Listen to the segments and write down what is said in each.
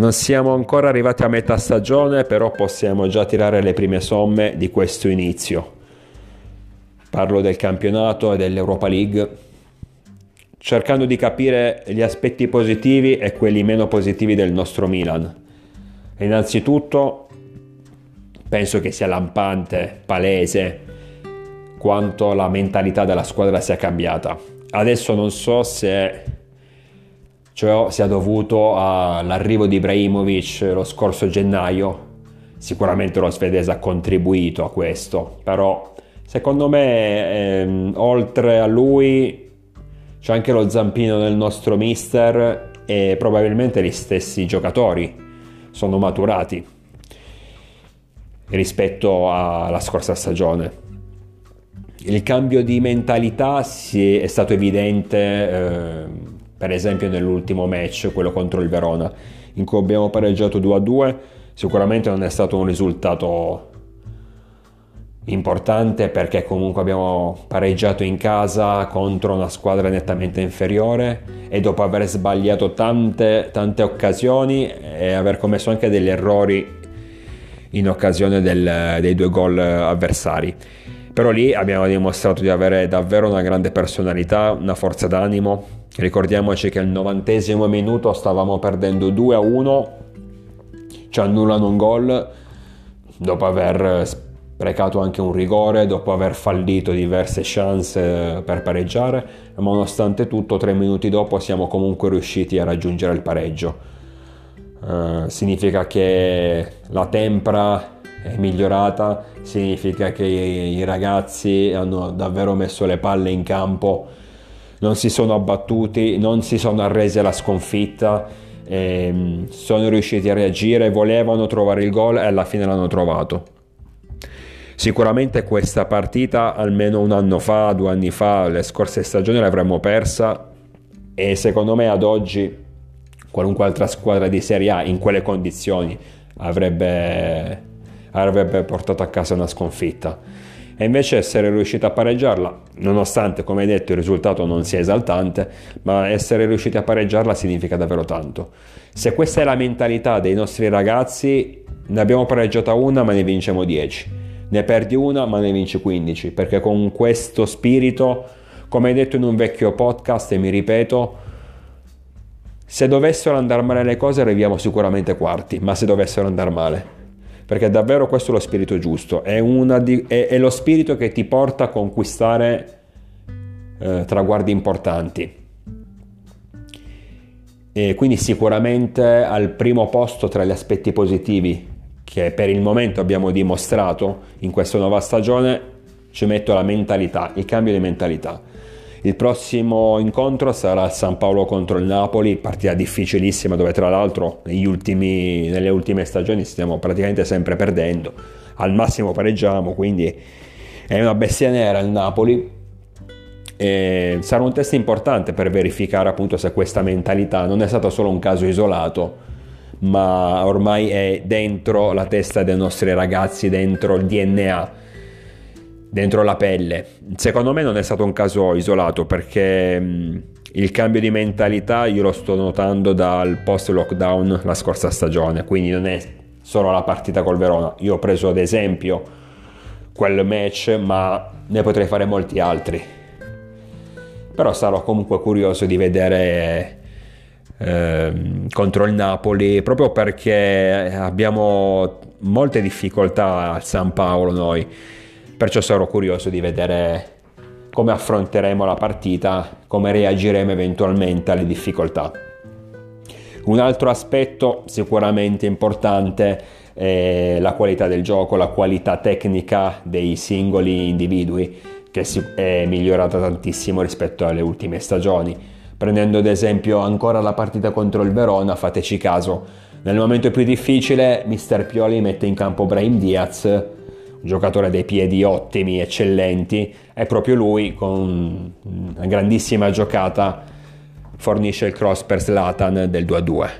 Non siamo ancora arrivati a metà stagione, però possiamo già tirare le prime somme di questo inizio. Parlo del campionato e dell'Europa League, cercando di capire gli aspetti positivi e quelli meno positivi del nostro Milan. Innanzitutto penso che sia lampante, palese, quanto la mentalità della squadra sia cambiata. Adesso non so se ciò sia dovuto all'arrivo di Ibrahimovic lo scorso gennaio, sicuramente lo svedese ha contribuito a questo, però secondo me ehm, oltre a lui c'è anche lo zampino del nostro mister e probabilmente gli stessi giocatori sono maturati rispetto alla scorsa stagione. Il cambio di mentalità è stato evidente eh, per esempio nell'ultimo match, quello contro il Verona, in cui abbiamo pareggiato 2-2, sicuramente non è stato un risultato importante perché comunque abbiamo pareggiato in casa contro una squadra nettamente inferiore e dopo aver sbagliato tante, tante occasioni e aver commesso anche degli errori in occasione del, dei due gol avversari. Però lì abbiamo dimostrato di avere davvero una grande personalità, una forza d'animo. Ricordiamoci che al novantesimo minuto stavamo perdendo 2 a 1, ci annullano un gol dopo aver sprecato anche un rigore, dopo aver fallito diverse chance per pareggiare, ma nonostante tutto tre minuti dopo siamo comunque riusciti a raggiungere il pareggio. Uh, significa che la tempra è migliorata, significa che i ragazzi hanno davvero messo le palle in campo, non si sono abbattuti, non si sono arresi alla sconfitta, ehm, sono riusciti a reagire, volevano trovare il gol e alla fine l'hanno trovato. Sicuramente questa partita almeno un anno fa, due anni fa, le scorse stagioni l'avremmo persa e secondo me ad oggi qualunque altra squadra di Serie A in quelle condizioni avrebbe, avrebbe portato a casa una sconfitta. E invece essere riusciti a pareggiarla, nonostante come detto il risultato non sia esaltante, ma essere riusciti a pareggiarla significa davvero tanto. Se questa è la mentalità dei nostri ragazzi, ne abbiamo pareggiata una ma ne vinciamo 10, ne perdi una ma ne vinci 15, perché con questo spirito, come detto in un vecchio podcast e mi ripeto, se dovessero andare male le cose arriviamo sicuramente quarti, ma se dovessero andare male, perché davvero questo è lo spirito giusto, è, di, è, è lo spirito che ti porta a conquistare eh, traguardi importanti. E quindi sicuramente al primo posto tra gli aspetti positivi che per il momento abbiamo dimostrato in questa nuova stagione ci metto la mentalità, il cambio di mentalità. Il prossimo incontro sarà San Paolo contro il Napoli, partita difficilissima dove tra l'altro ultimi, nelle ultime stagioni stiamo praticamente sempre perdendo, al massimo pareggiamo, quindi è una bestia nera il Napoli. E sarà un test importante per verificare appunto se questa mentalità non è stato solo un caso isolato, ma ormai è dentro la testa dei nostri ragazzi, dentro il DNA dentro la pelle. Secondo me non è stato un caso isolato perché mh, il cambio di mentalità io lo sto notando dal post lockdown la scorsa stagione, quindi non è solo la partita col Verona. Io ho preso ad esempio quel match, ma ne potrei fare molti altri. Però sarò comunque curioso di vedere eh, contro il Napoli proprio perché abbiamo molte difficoltà al San Paolo noi Perciò sarò curioso di vedere come affronteremo la partita, come reagiremo eventualmente alle difficoltà. Un altro aspetto sicuramente importante è la qualità del gioco, la qualità tecnica dei singoli individui che è migliorata tantissimo rispetto alle ultime stagioni. Prendendo ad esempio ancora la partita contro il Verona, fateci caso, nel momento più difficile Mister Pioli mette in campo Brahim Diaz giocatore dei piedi ottimi, eccellenti, è proprio lui con una grandissima giocata fornisce il cross per Slatan del 2-2.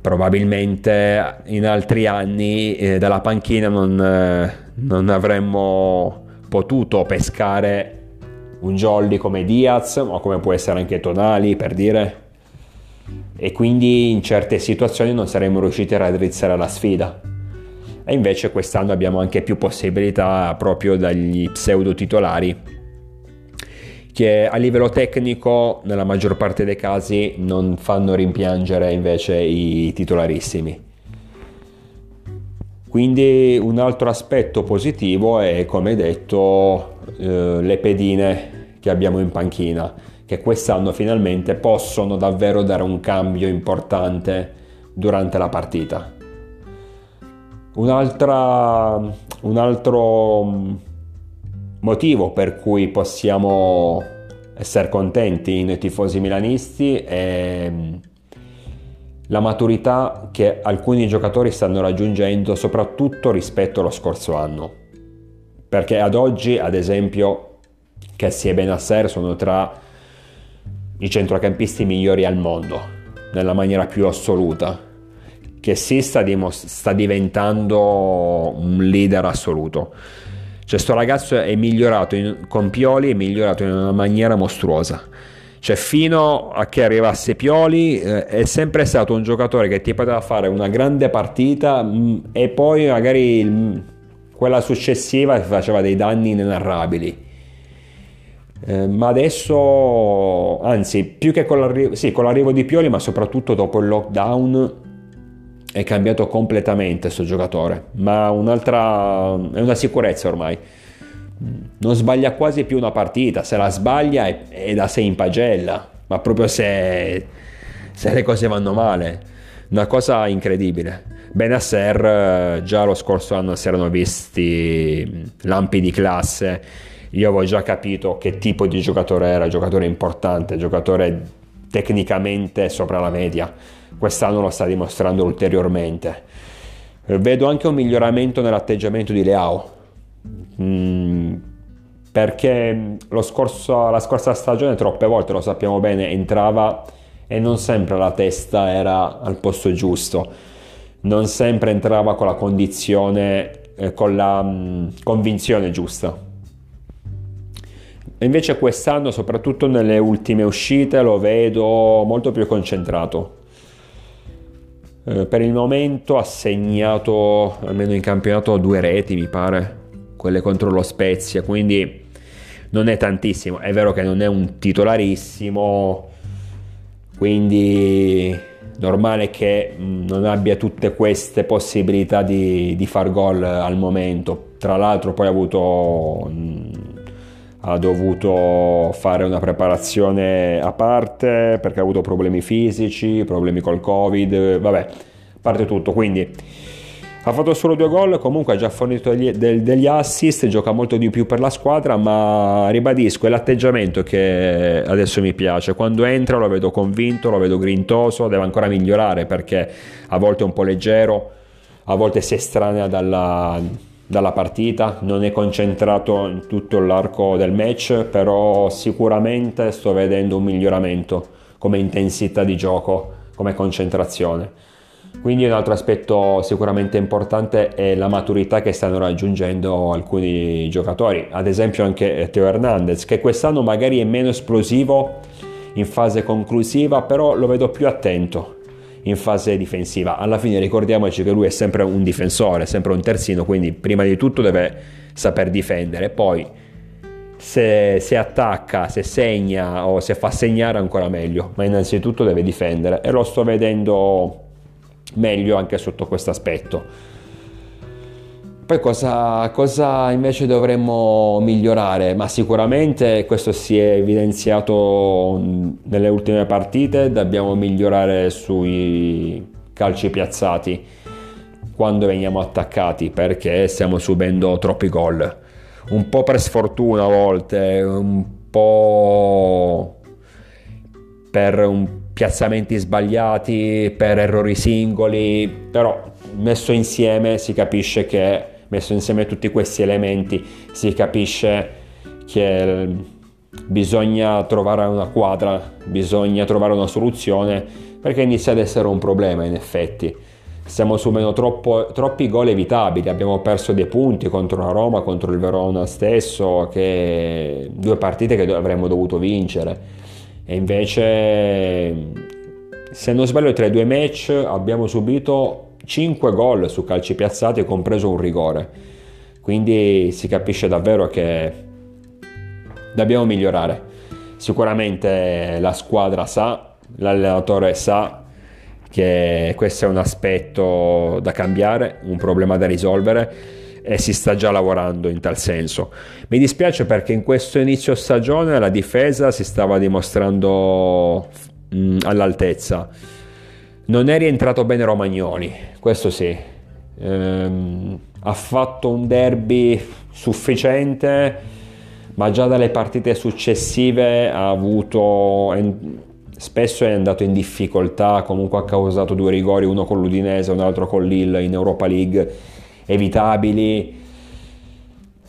Probabilmente in altri anni eh, dalla panchina non, eh, non avremmo potuto pescare un jolly come Diaz o come può essere anche Tonali per dire e quindi in certe situazioni non saremmo riusciti a raddrizzare la sfida. E invece quest'anno abbiamo anche più possibilità proprio dagli pseudo titolari che a livello tecnico nella maggior parte dei casi non fanno rimpiangere invece i titolarissimi. Quindi un altro aspetto positivo è, come detto, eh, le pedine che abbiamo in panchina, che quest'anno finalmente possono davvero dare un cambio importante durante la partita. Un altro motivo per cui possiamo essere contenti noi tifosi milanisti è mm, la maturità che alcuni giocatori stanno raggiungendo soprattutto rispetto allo scorso anno. Perché ad oggi, ad esempio, Cassie e Benasser sono tra i centrocampisti migliori al mondo, nella maniera più assoluta. Che si sta, dimos- sta diventando un leader assoluto. Cioè, sto ragazzo è migliorato in, con Pioli, è migliorato in una maniera mostruosa. Cioè, fino a che arrivasse Pioli, eh, è sempre stato un giocatore che ti poteva fare una grande partita mh, mm, e poi magari mh, quella successiva faceva dei danni inenarrabili. Eh, ma adesso, anzi, più che con l'arrivo, sì, con l'arrivo di Pioli, ma soprattutto dopo il lockdown, è cambiato completamente questo giocatore, ma un'altra è una sicurezza ormai. Non sbaglia quasi più una partita, se la sbaglia è, è da sé in pagella, ma proprio se, se le cose vanno male. Una cosa incredibile. Benasser già lo scorso anno si erano visti lampi di classe. Io avevo già capito che tipo di giocatore era, giocatore importante, giocatore tecnicamente sopra la media quest'anno lo sta dimostrando ulteriormente. Vedo anche un miglioramento nell'atteggiamento di Leao, mm, perché scorso, la scorsa stagione troppe volte, lo sappiamo bene, entrava e non sempre la testa era al posto giusto, non sempre entrava con la condizione, eh, con la mm, convinzione giusta. Invece quest'anno, soprattutto nelle ultime uscite, lo vedo molto più concentrato, eh, per il momento ha segnato almeno in campionato due reti mi pare quelle contro lo Spezia quindi non è tantissimo. È vero che non è un titolarissimo quindi normale che mm, non abbia tutte queste possibilità di, di far gol al momento. Tra l'altro poi ha avuto mm, ha dovuto fare una preparazione a parte perché ha avuto problemi fisici, problemi col covid, vabbè, parte tutto, quindi ha fatto solo due gol, comunque ha già fornito degli, degli assist, gioca molto di più per la squadra, ma ribadisco, è l'atteggiamento che adesso mi piace. Quando entra lo vedo convinto, lo vedo grintoso, deve ancora migliorare perché a volte è un po' leggero, a volte si estranea dalla, dalla partita, non è concentrato in tutto l'arco del match, però sicuramente sto vedendo un miglioramento come intensità di gioco, come concentrazione. Quindi un altro aspetto sicuramente importante è la maturità che stanno raggiungendo alcuni giocatori, ad esempio anche Teo Hernandez, che quest'anno magari è meno esplosivo in fase conclusiva, però lo vedo più attento, in fase difensiva. Alla fine ricordiamoci che lui è sempre un difensore, sempre un terzino, quindi prima di tutto deve saper difendere, poi se, se attacca, se segna o se fa segnare ancora meglio, ma innanzitutto deve difendere e lo sto vedendo meglio anche sotto questo aspetto. Poi cosa, cosa, invece dovremmo migliorare? Ma sicuramente questo si è evidenziato nelle ultime partite, dobbiamo migliorare sui calci piazzati quando veniamo attaccati perché stiamo subendo troppi gol. Un po' per sfortuna a volte, un po' per piazzamenti sbagliati, per errori singoli, però messo insieme si capisce che messo insieme tutti questi elementi si capisce che bisogna trovare una quadra, bisogna trovare una soluzione perché inizia ad essere un problema in effetti. Stiamo subendo troppo, troppi gol evitabili, abbiamo perso dei punti contro la Roma, contro il Verona stesso, che due partite che avremmo dovuto vincere e invece se non sbaglio tra i due match abbiamo subito 5 gol su calci piazzati, compreso un rigore. Quindi si capisce davvero che dobbiamo migliorare. Sicuramente la squadra sa, l'allenatore sa che questo è un aspetto da cambiare, un problema da risolvere e si sta già lavorando in tal senso. Mi dispiace perché in questo inizio stagione la difesa si stava dimostrando all'altezza. Non è rientrato bene Romagnoli, questo sì. Ehm, ha fatto un derby sufficiente, ma già dalle partite successive ha avuto spesso è andato in difficoltà, comunque ha causato due rigori, uno con l'Udinese e un altro con Lille in Europa League, evitabili.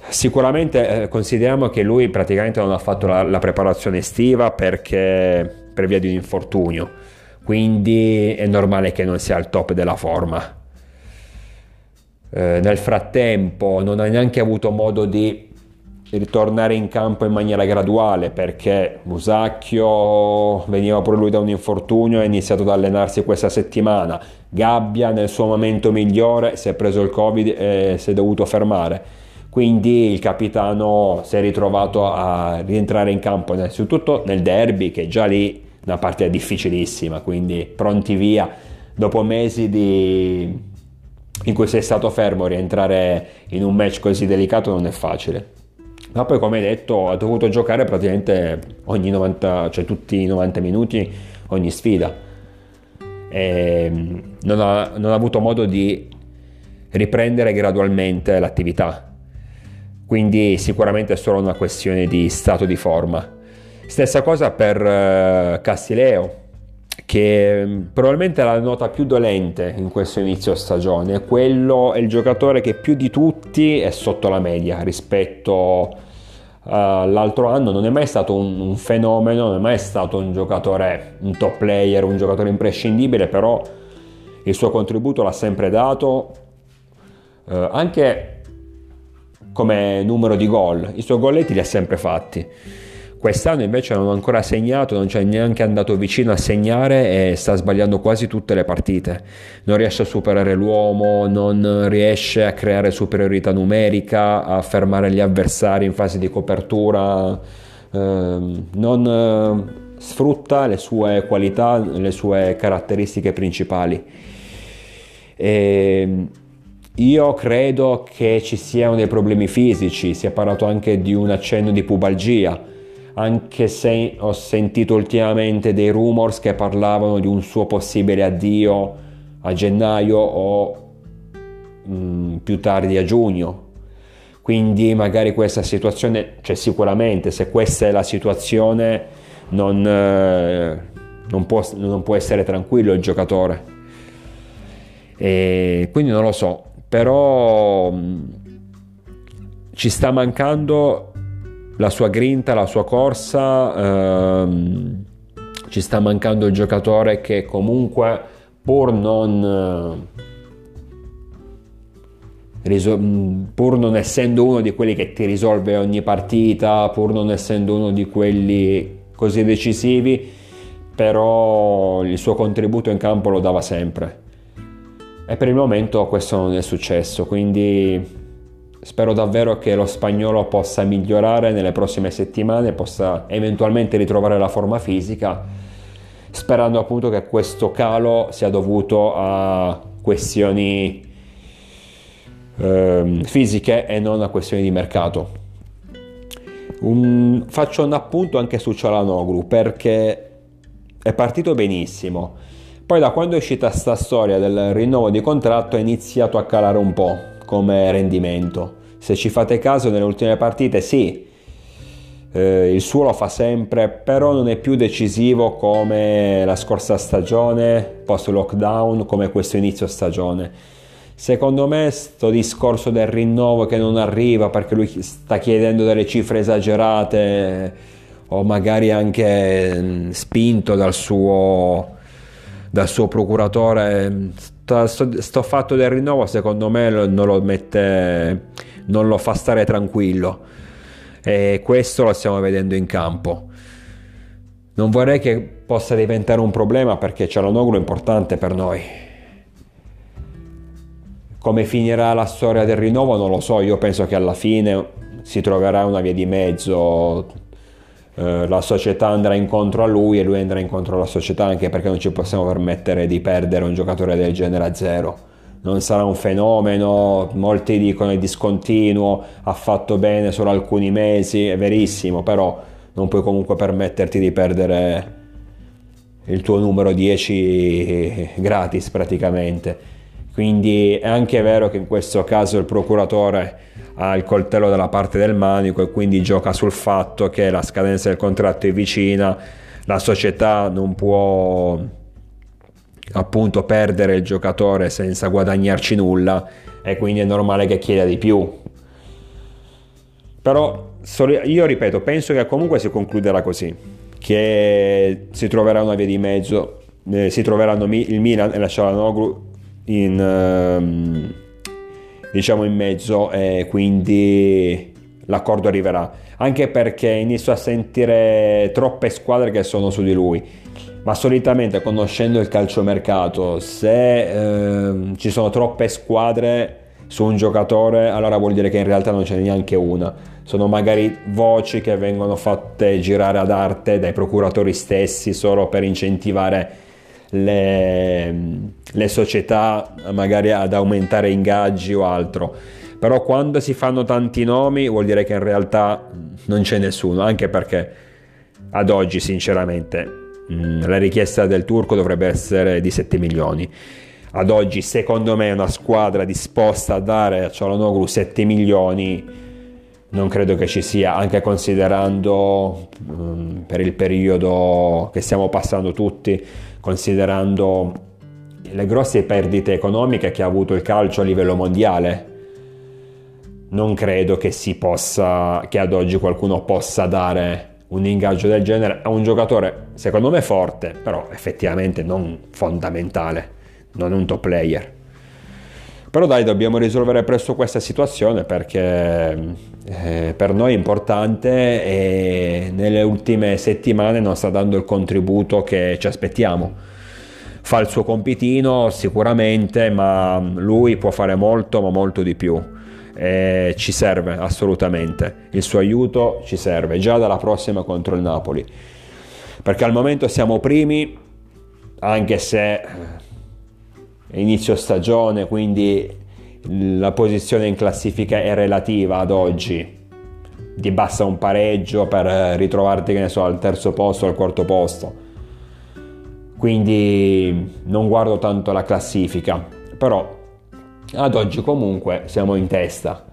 Sicuramente eh, consideriamo che lui praticamente non ha fatto la, la preparazione estiva perché per via di un infortunio, quindi è normale che non sia al top della forma. Eh, nel frattempo non ha neanche avuto modo di ritornare in campo in maniera graduale perché Musacchio veniva pure lui da un infortunio e ha iniziato ad allenarsi questa settimana Gabbia nel suo momento migliore si è preso il covid e si è dovuto fermare quindi il capitano si è ritrovato a rientrare in campo innanzitutto nel derby che già lì una partita difficilissima quindi pronti via dopo mesi di... in cui sei stato fermo rientrare in un match così delicato non è facile ma poi come detto ha dovuto giocare praticamente ogni 90, cioè tutti i 90 minuti, ogni sfida. E mm, non ha, non ha avuto modo di riprendere gradualmente l'attività. Quindi sicuramente è solo una questione di stato di forma. Stessa cosa per uh, Castileo, che mm, probabilmente è la nota più dolente in questo inizio stagione, quello è il giocatore che più di tutti è sotto la media rispetto all'altro anno, non è mai stato un, un, fenomeno, non è mai stato un giocatore, un top player, un giocatore imprescindibile, però il suo contributo l'ha sempre dato, eh, anche come numero di gol, i suoi golletti li ha sempre fatti Quest'anno invece non ha ancora segnato, non c'è neanche andato vicino a segnare e sta sbagliando quasi tutte le partite. Non riesce a superare l'uomo, non riesce a creare superiorità numerica, a fermare gli avversari in fase di copertura, ehm, non eh, sfrutta le sue qualità, le sue caratteristiche principali. E io credo che ci siano dei problemi fisici, si è parlato anche di un accenno di pubalgia anche se ho sentito ultimamente dei rumors che parlavano di un suo possibile addio a gennaio o mh, mm, più tardi a giugno. Quindi magari questa situazione, cioè sicuramente se questa è la situazione non, eh, non, può, non può essere tranquillo il giocatore. E quindi non lo so, però mh, mm, ci sta mancando la sua grinta, la sua corsa, ehm, ci sta mancando il giocatore che comunque pur non, eh, pur non essendo uno di quelli che ti risolve ogni partita, pur non essendo uno di quelli così decisivi, però il suo contributo in campo lo dava sempre. E per il momento questo non è successo, quindi Spero davvero che lo spagnolo possa migliorare nelle prossime settimane, possa eventualmente ritrovare la forma fisica, sperando appunto che questo calo sia dovuto a questioni eh, fisiche e non a questioni di mercato. Un, faccio un appunto anche su Cialanoglu perché è partito benissimo. Poi da quando è uscita sta storia del rinnovo di contratto è iniziato a calare un po' come rendimento. Se ci fate caso nelle ultime partite sì, eh, il suo lo fa sempre, però non è più decisivo come la scorsa stagione, post lockdown, come questo inizio stagione. Secondo me sto discorso del rinnovo che non arriva perché lui sta chiedendo delle cifre esagerate o magari anche mm, spinto dal suo, dal suo procuratore sto, sto, fatto del rinnovo secondo me non lo mette non lo fa stare tranquillo e questo lo stiamo vedendo in campo non vorrei che possa diventare un problema perché Cialanoglu è importante per noi. Come finirà la storia del rinnovo non lo so, io penso che alla fine si troverà una via di mezzo, eh, la società andrà incontro a lui e lui andrà incontro alla società anche perché non ci possiamo permettere di perdere un giocatore del genere a zero. Non sarà un fenomeno, molti dicono è discontinuo, ha fatto bene solo alcuni mesi, è verissimo, però non puoi comunque permetterti di perdere il tuo numero 10 gratis praticamente. Quindi è anche vero che in questo caso il procuratore ha il coltello dalla parte del manico e quindi gioca sul fatto che la scadenza del contratto è vicina, la società non può appunto perdere il giocatore senza guadagnarci nulla e quindi è normale che chieda di più. Però io ripeto, penso che comunque si concluderà così, che si troverà una via di mezzo, eh, si troveranno il Milan e la Cialanoglu in, ehm, diciamo in mezzo e quindi l'accordo arriverà. Anche perché inizio a sentire troppe squadre che sono su di lui. Ma solitamente conoscendo il calciomercato, se eh, ci sono troppe squadre su un giocatore, allora vuol dire che in realtà non c'è neanche una. Sono magari voci che vengono fatte girare ad arte dai procuratori stessi solo per incentivare le, le società magari ad aumentare ingaggi o altro. Però quando si fanno tanti nomi vuol dire che in realtà non c'è nessuno, anche perché ad oggi sinceramente mm, la richiesta del turco dovrebbe essere di 7 milioni. Ad oggi secondo me una squadra disposta a dare a Cialanoglu 7 milioni non credo che ci sia, anche considerando um, per il periodo che stiamo passando tutti, considerando le grosse perdite economiche che ha avuto il calcio a livello mondiale. Non credo che si possa, che ad oggi qualcuno possa dare un ingaggio del genere a un giocatore, secondo me forte, però effettivamente non fondamentale, non un top player. Però dai, dobbiamo risolvere presto questa situazione perché eh, per noi è importante e nelle ultime settimane non sta dando il contributo che ci aspettiamo. Fa il suo compitino sicuramente, ma lui può fare molto, ma molto di più. E ci serve assolutamente, il suo aiuto ci serve già dalla prossima contro il Napoli. Perché al momento siamo primi, anche se inizio stagione, quindi la posizione in classifica è relativa ad oggi. Ti basta un pareggio per ritrovarti, che ne so, al terzo posto al quarto posto. Quindi non guardo tanto la classifica, però ad oggi comunque siamo in testa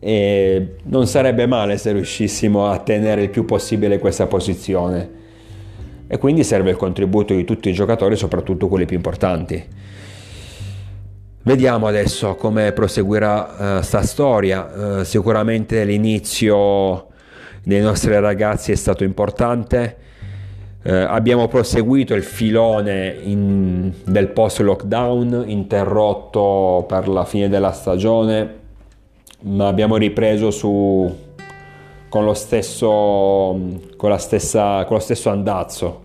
e non sarebbe male se riuscissimo a tenere il più possibile questa posizione. E quindi serve il contributo di tutti i giocatori, soprattutto quelli più importanti. Vediamo adesso come proseguirà uh, sta storia. Uh, sicuramente l'inizio dei nostri ragazzi è stato importante. Uh, abbiamo proseguito il filone in, del post lockdown interrotto per la fine della stagione, ma abbiamo ripreso su, con, lo stesso, con, stessa, con lo stesso andazzo.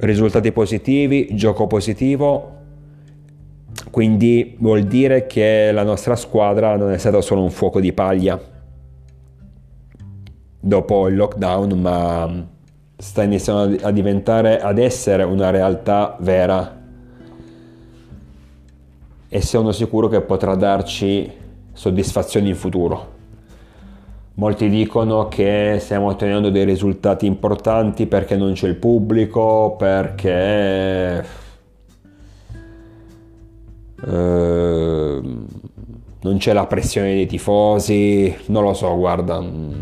Risultati positivi, gioco positivo, quindi vuol dire che la nostra squadra non è stata solo un fuoco di paglia dopo il lockdown, ma sta iniziando a diventare, ad essere una realtà vera e sono sicuro che potrà darci soddisfazioni in futuro. Molti dicono che stiamo ottenendo dei risultati importanti perché non c'è il pubblico, perché non c'è la pressione dei tifosi, non lo so, guarda, mm,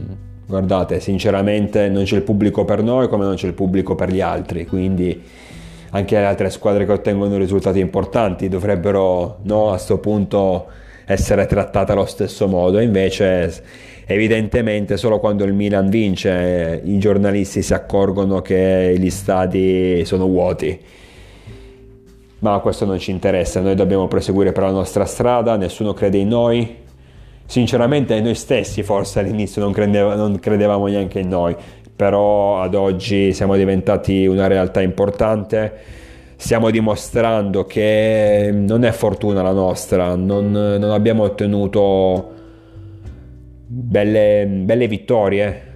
guardate, sinceramente non c'è il pubblico per noi come non c'è il pubblico per gli altri, quindi anche le altre squadre che ottengono risultati importanti dovrebbero no, a questo punto essere trattate allo stesso modo, invece evidentemente solo quando il Milan vince i giornalisti si accorgono che gli stadi sono vuoti ma questo non ci interessa, noi dobbiamo proseguire per la nostra strada, nessuno crede in noi, sinceramente noi stessi forse all'inizio non, credeva, non credevamo neanche in noi, però ad oggi siamo diventati una realtà importante, stiamo dimostrando che non è fortuna la nostra, non, non abbiamo ottenuto belle, belle vittorie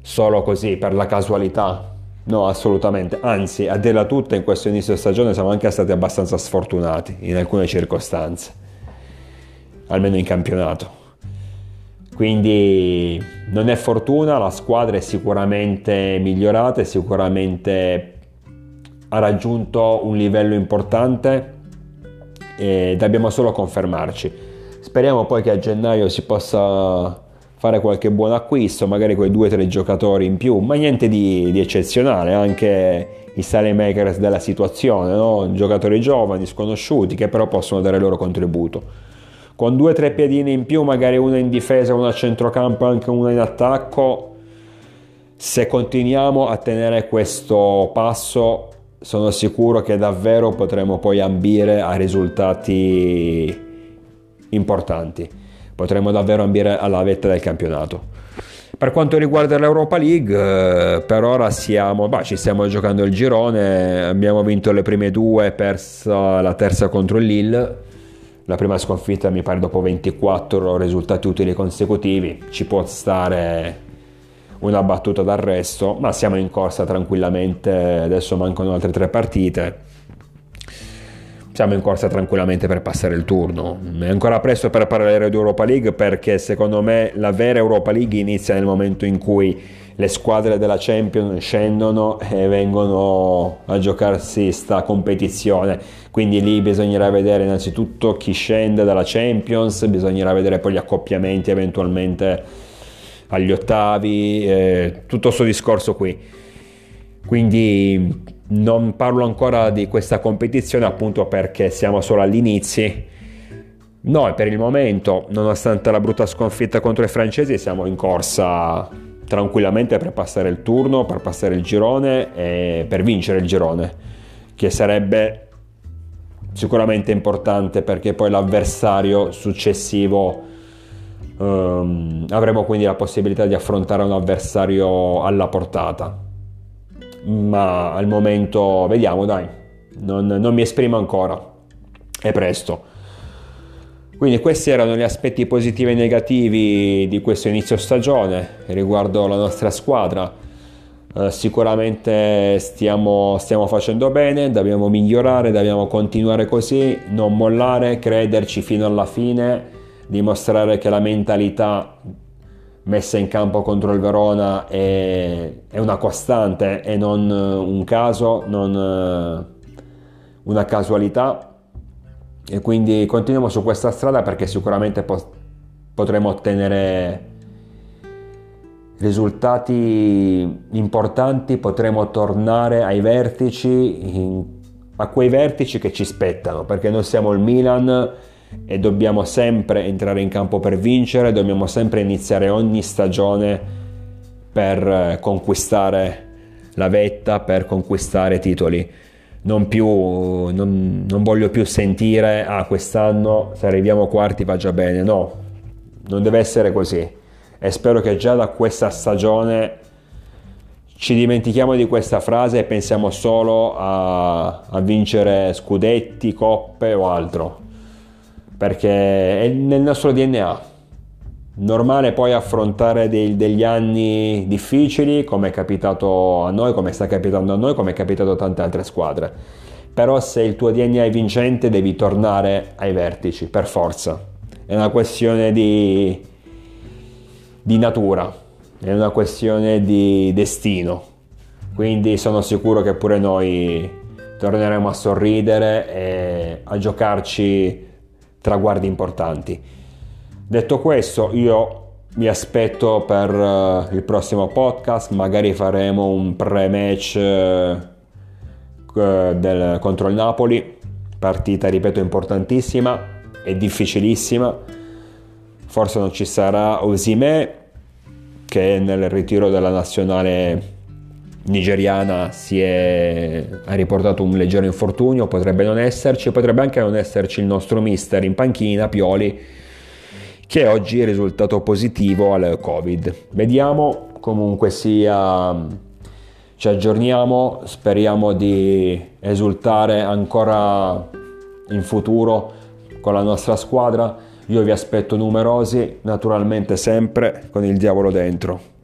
solo così per la casualità. No, assolutamente. Anzi, a dirla tutta, in questo inizio stagione siamo anche stati abbastanza sfortunati in alcune circostanze, almeno in campionato. Quindi non è fortuna, la squadra è sicuramente migliorata, sicuramente ha raggiunto un livello importante e dobbiamo solo confermarci. Speriamo poi che a gennaio si possa fare qualche buon acquisto, magari quei due o tre giocatori in più, ma niente di, di eccezionale, anche i sale makers della situazione, no? giocatori giovani, sconosciuti, che però possono dare il loro contributo con due o tre piedini in più, magari una in difesa, una a centrocampo anche una in attacco, se continuiamo a tenere questo passo sono sicuro che davvero potremo poi ambire a risultati importanti. Potremo davvero ambire alla vetta del campionato. Per quanto riguarda l'Europa League, eh, per ora siamo, bah, ci stiamo giocando il girone, abbiamo vinto le prime due, persa la terza contro il Lille. La prima sconfitta mi pare dopo 24 risultati utili consecutivi, ci può stare una battuta d'arresto, ma siamo in corsa tranquillamente, adesso mancano altre tre partite, siamo in corsa tranquillamente per passare il turno. È ancora presto per parlare di Europa League perché secondo me la vera Europa League inizia nel momento in cui le squadre della Champions scendono e vengono a giocarsi sta competizione. Quindi lì bisognerà vedere innanzitutto chi scende dalla Champions, bisognerà vedere poi gli accoppiamenti eventualmente agli ottavi, eh, tutto questo discorso qui. Quindi non parlo ancora di questa competizione appunto perché siamo solo agli inizi. Noi per il momento, nonostante la brutta sconfitta contro i francesi, siamo in corsa tranquillamente per passare il turno, per passare il girone e per vincere il girone, che sarebbe sicuramente importante perché poi l'avversario successivo um, avremo quindi la possibilità di affrontare un avversario alla portata. Ma al momento vediamo, dai, non, non mi esprimo ancora, è presto. Quindi questi erano gli aspetti positivi e negativi di questo inizio stagione riguardo la nostra squadra. Eh, sicuramente stiamo, stiamo facendo bene, dobbiamo migliorare, dobbiamo continuare così, non mollare, crederci fino alla fine, dimostrare che la mentalità messa in campo contro il Verona è, è una costante e non un caso, non eh, una casualità. E quindi continuiamo su questa strada perché sicuramente po- potremo ottenere risultati importanti, potremo tornare ai vertici, in, a quei vertici che ci spettano, perché noi siamo il Milan e dobbiamo sempre entrare in campo per vincere, dobbiamo sempre iniziare ogni stagione per eh, conquistare la vetta, per conquistare titoli. Non, più, non, non voglio più sentire, ah quest'anno se arriviamo quarti va già bene, no, non deve essere così. E spero che già da questa stagione ci dimentichiamo di questa frase e pensiamo solo a, a vincere scudetti, coppe o altro, perché è nel nostro DNA normale poi affrontare dei, degli anni difficili come è capitato a noi, come sta capitando a noi, come è capitato a tante altre squadre. Però se il tuo DNA è vincente devi tornare ai vertici, per forza. È una questione di, di natura, è una questione di destino. Quindi sono sicuro che pure noi torneremo a sorridere e a giocarci traguardi importanti. Detto questo, io mi aspetto per uh, il prossimo podcast, magari faremo un pre-match uh, del, contro il Napoli, partita, ripeto, importantissima e difficilissima. Forse non ci sarà Osime, che nel ritiro della nazionale nigeriana si è, ha riportato un leggero infortunio, potrebbe non esserci, potrebbe anche non esserci il nostro mister in panchina, Pioli, che oggi è risultato positivo al Covid. Vediamo, comunque sia, ci aggiorniamo, speriamo di esultare ancora in futuro con la nostra squadra. Io vi aspetto numerosi, naturalmente sempre con il diavolo dentro.